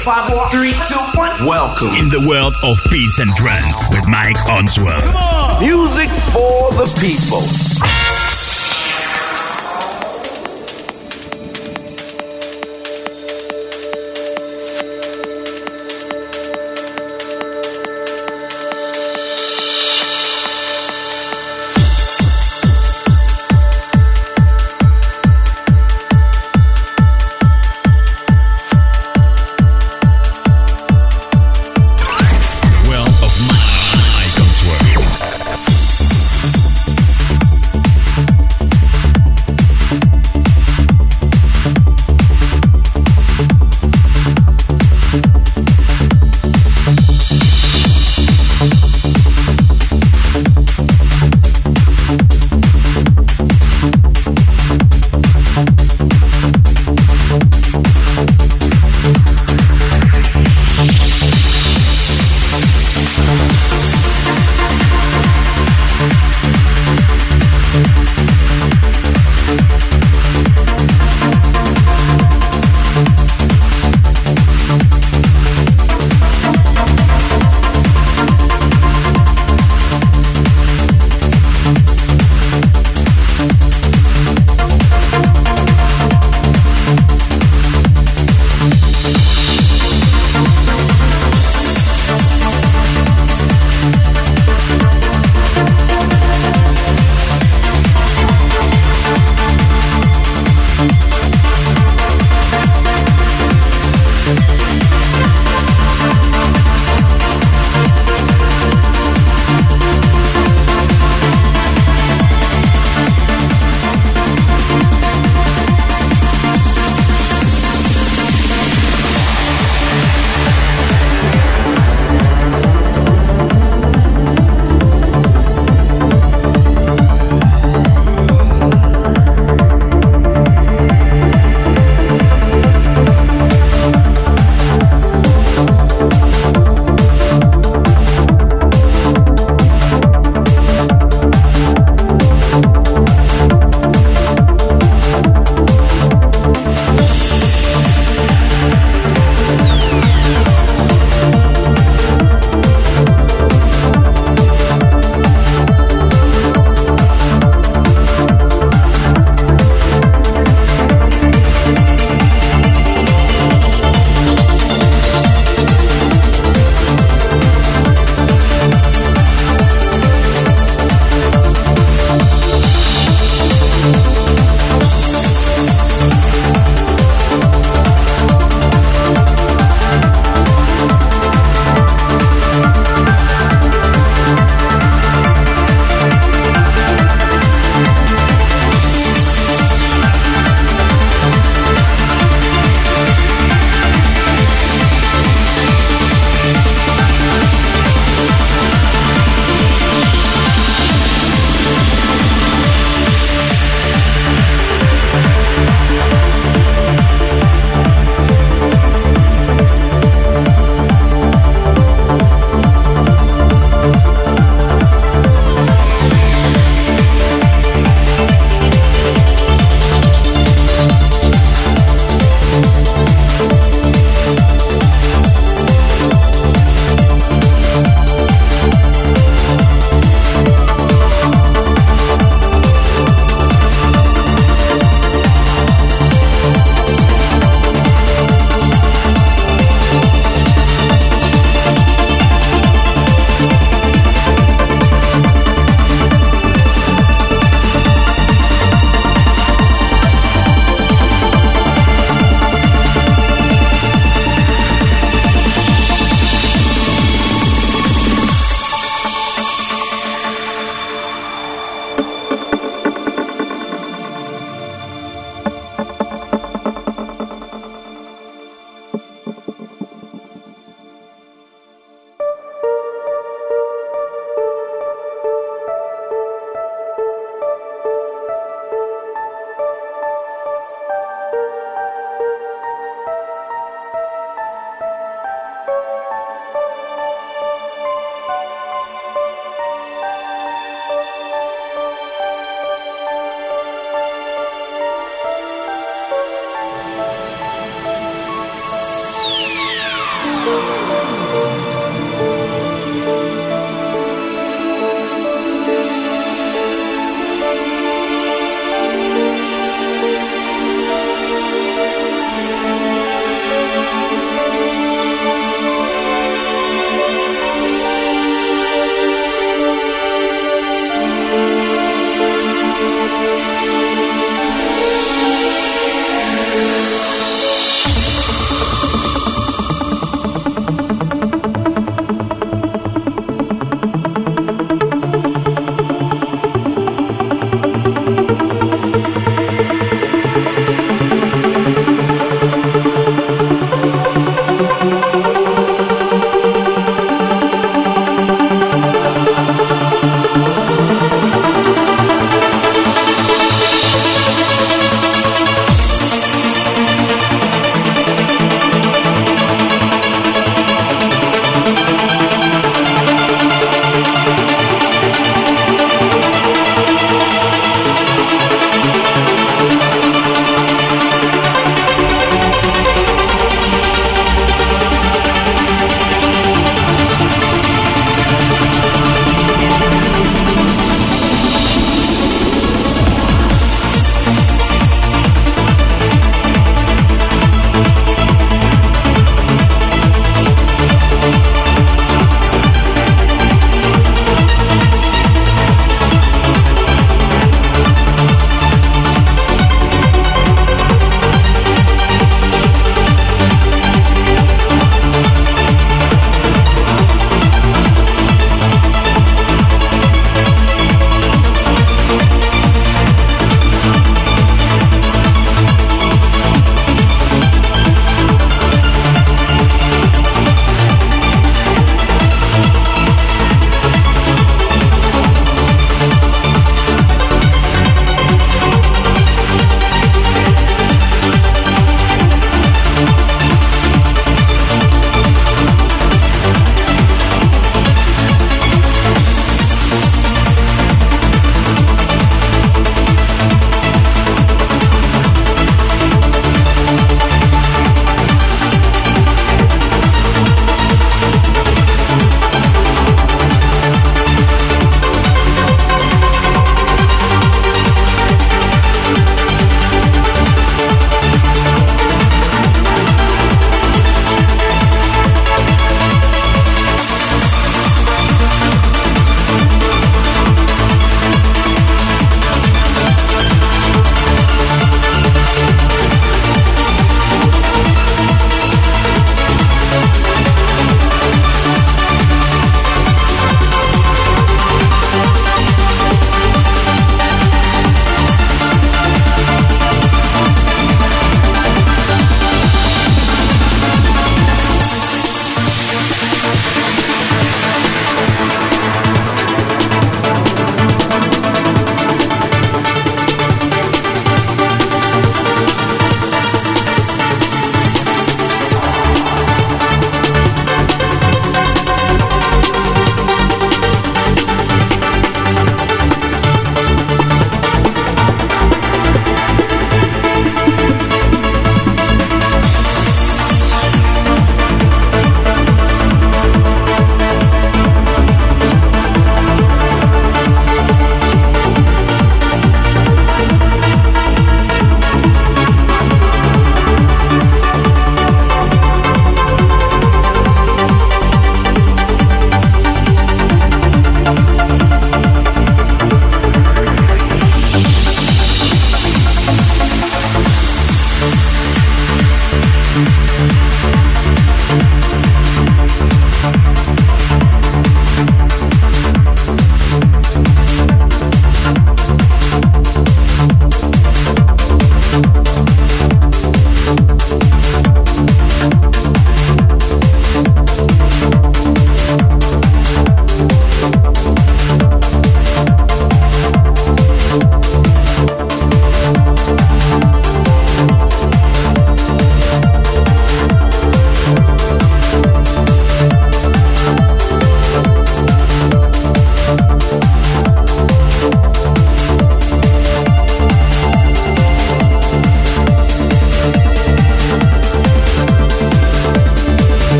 five, four, three, two, one. Welcome in the world of peace and trance with Mike Onswell. Music for the people.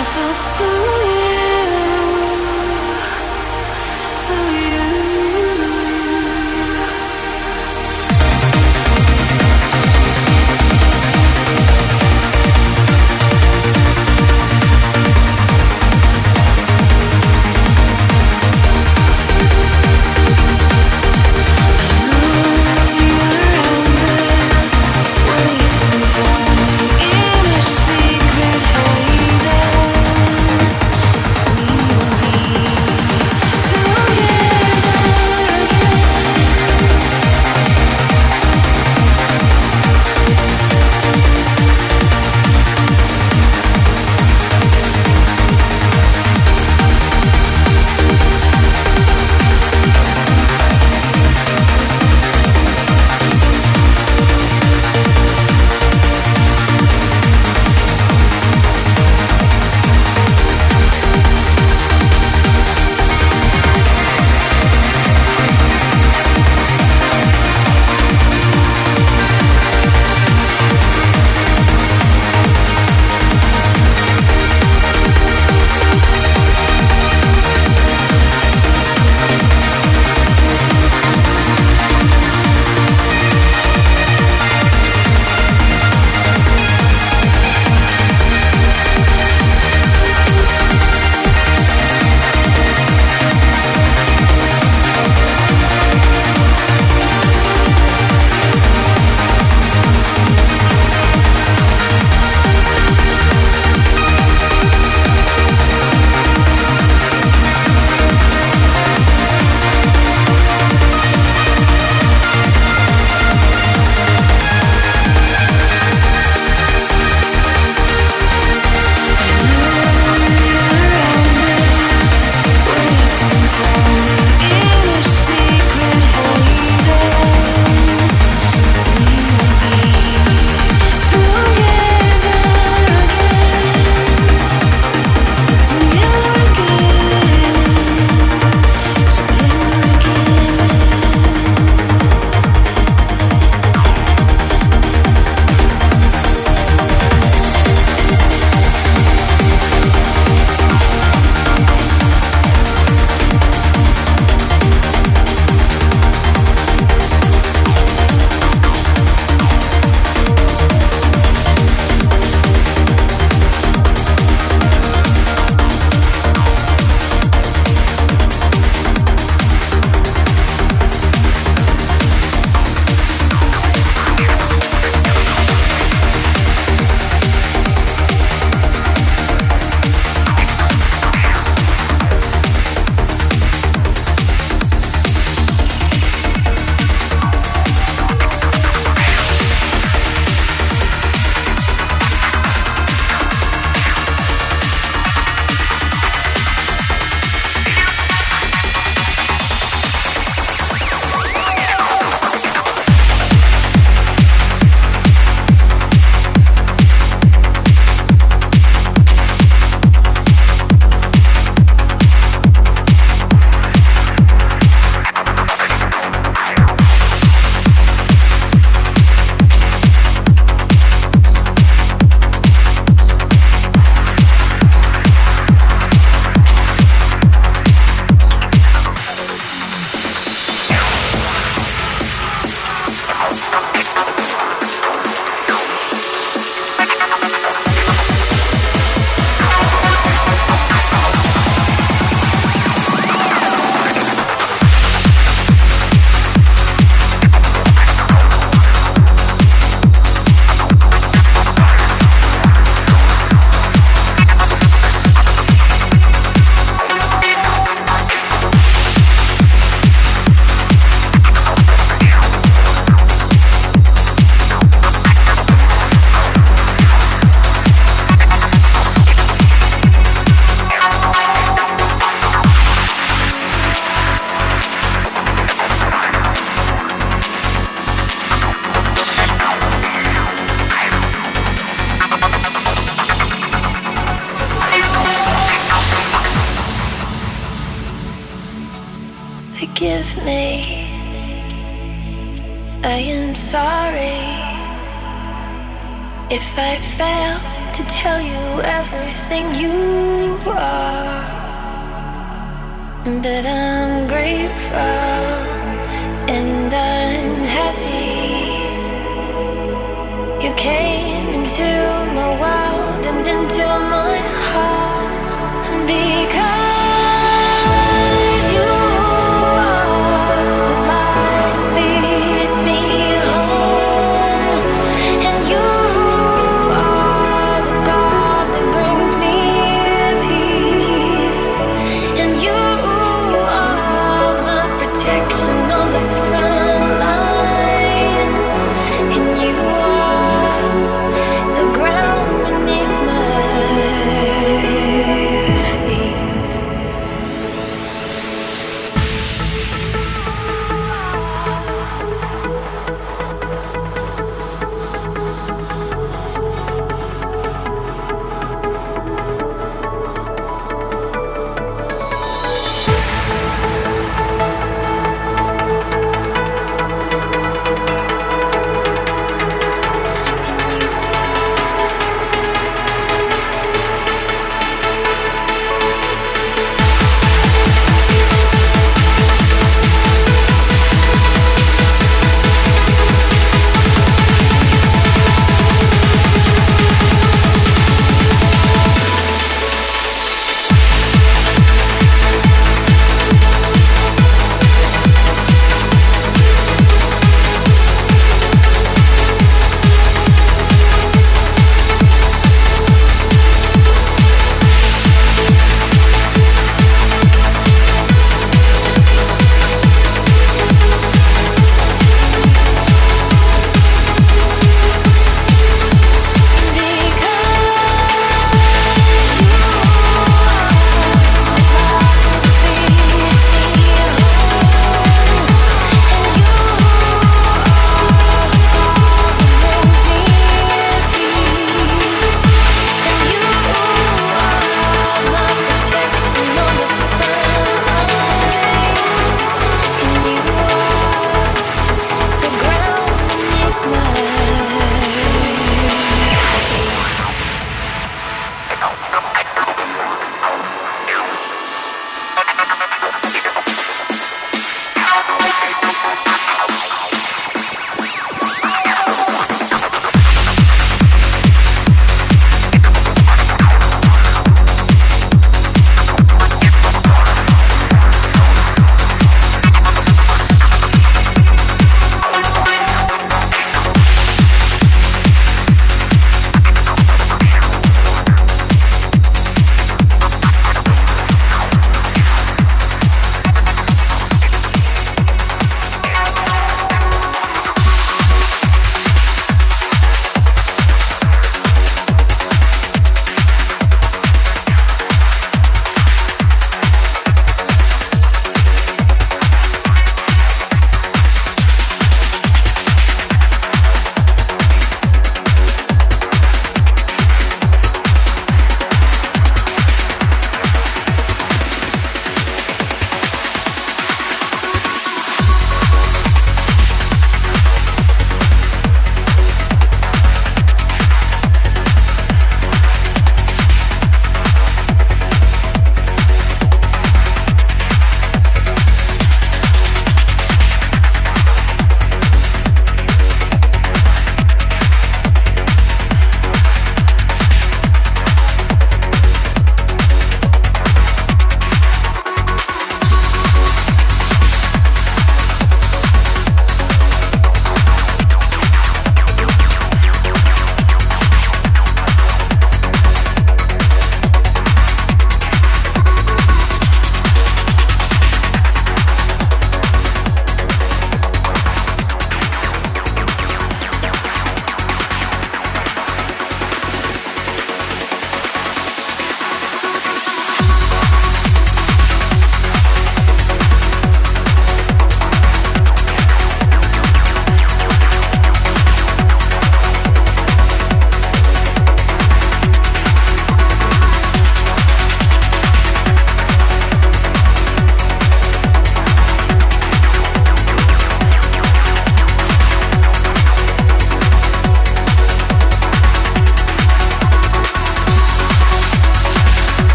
my thoughts to you.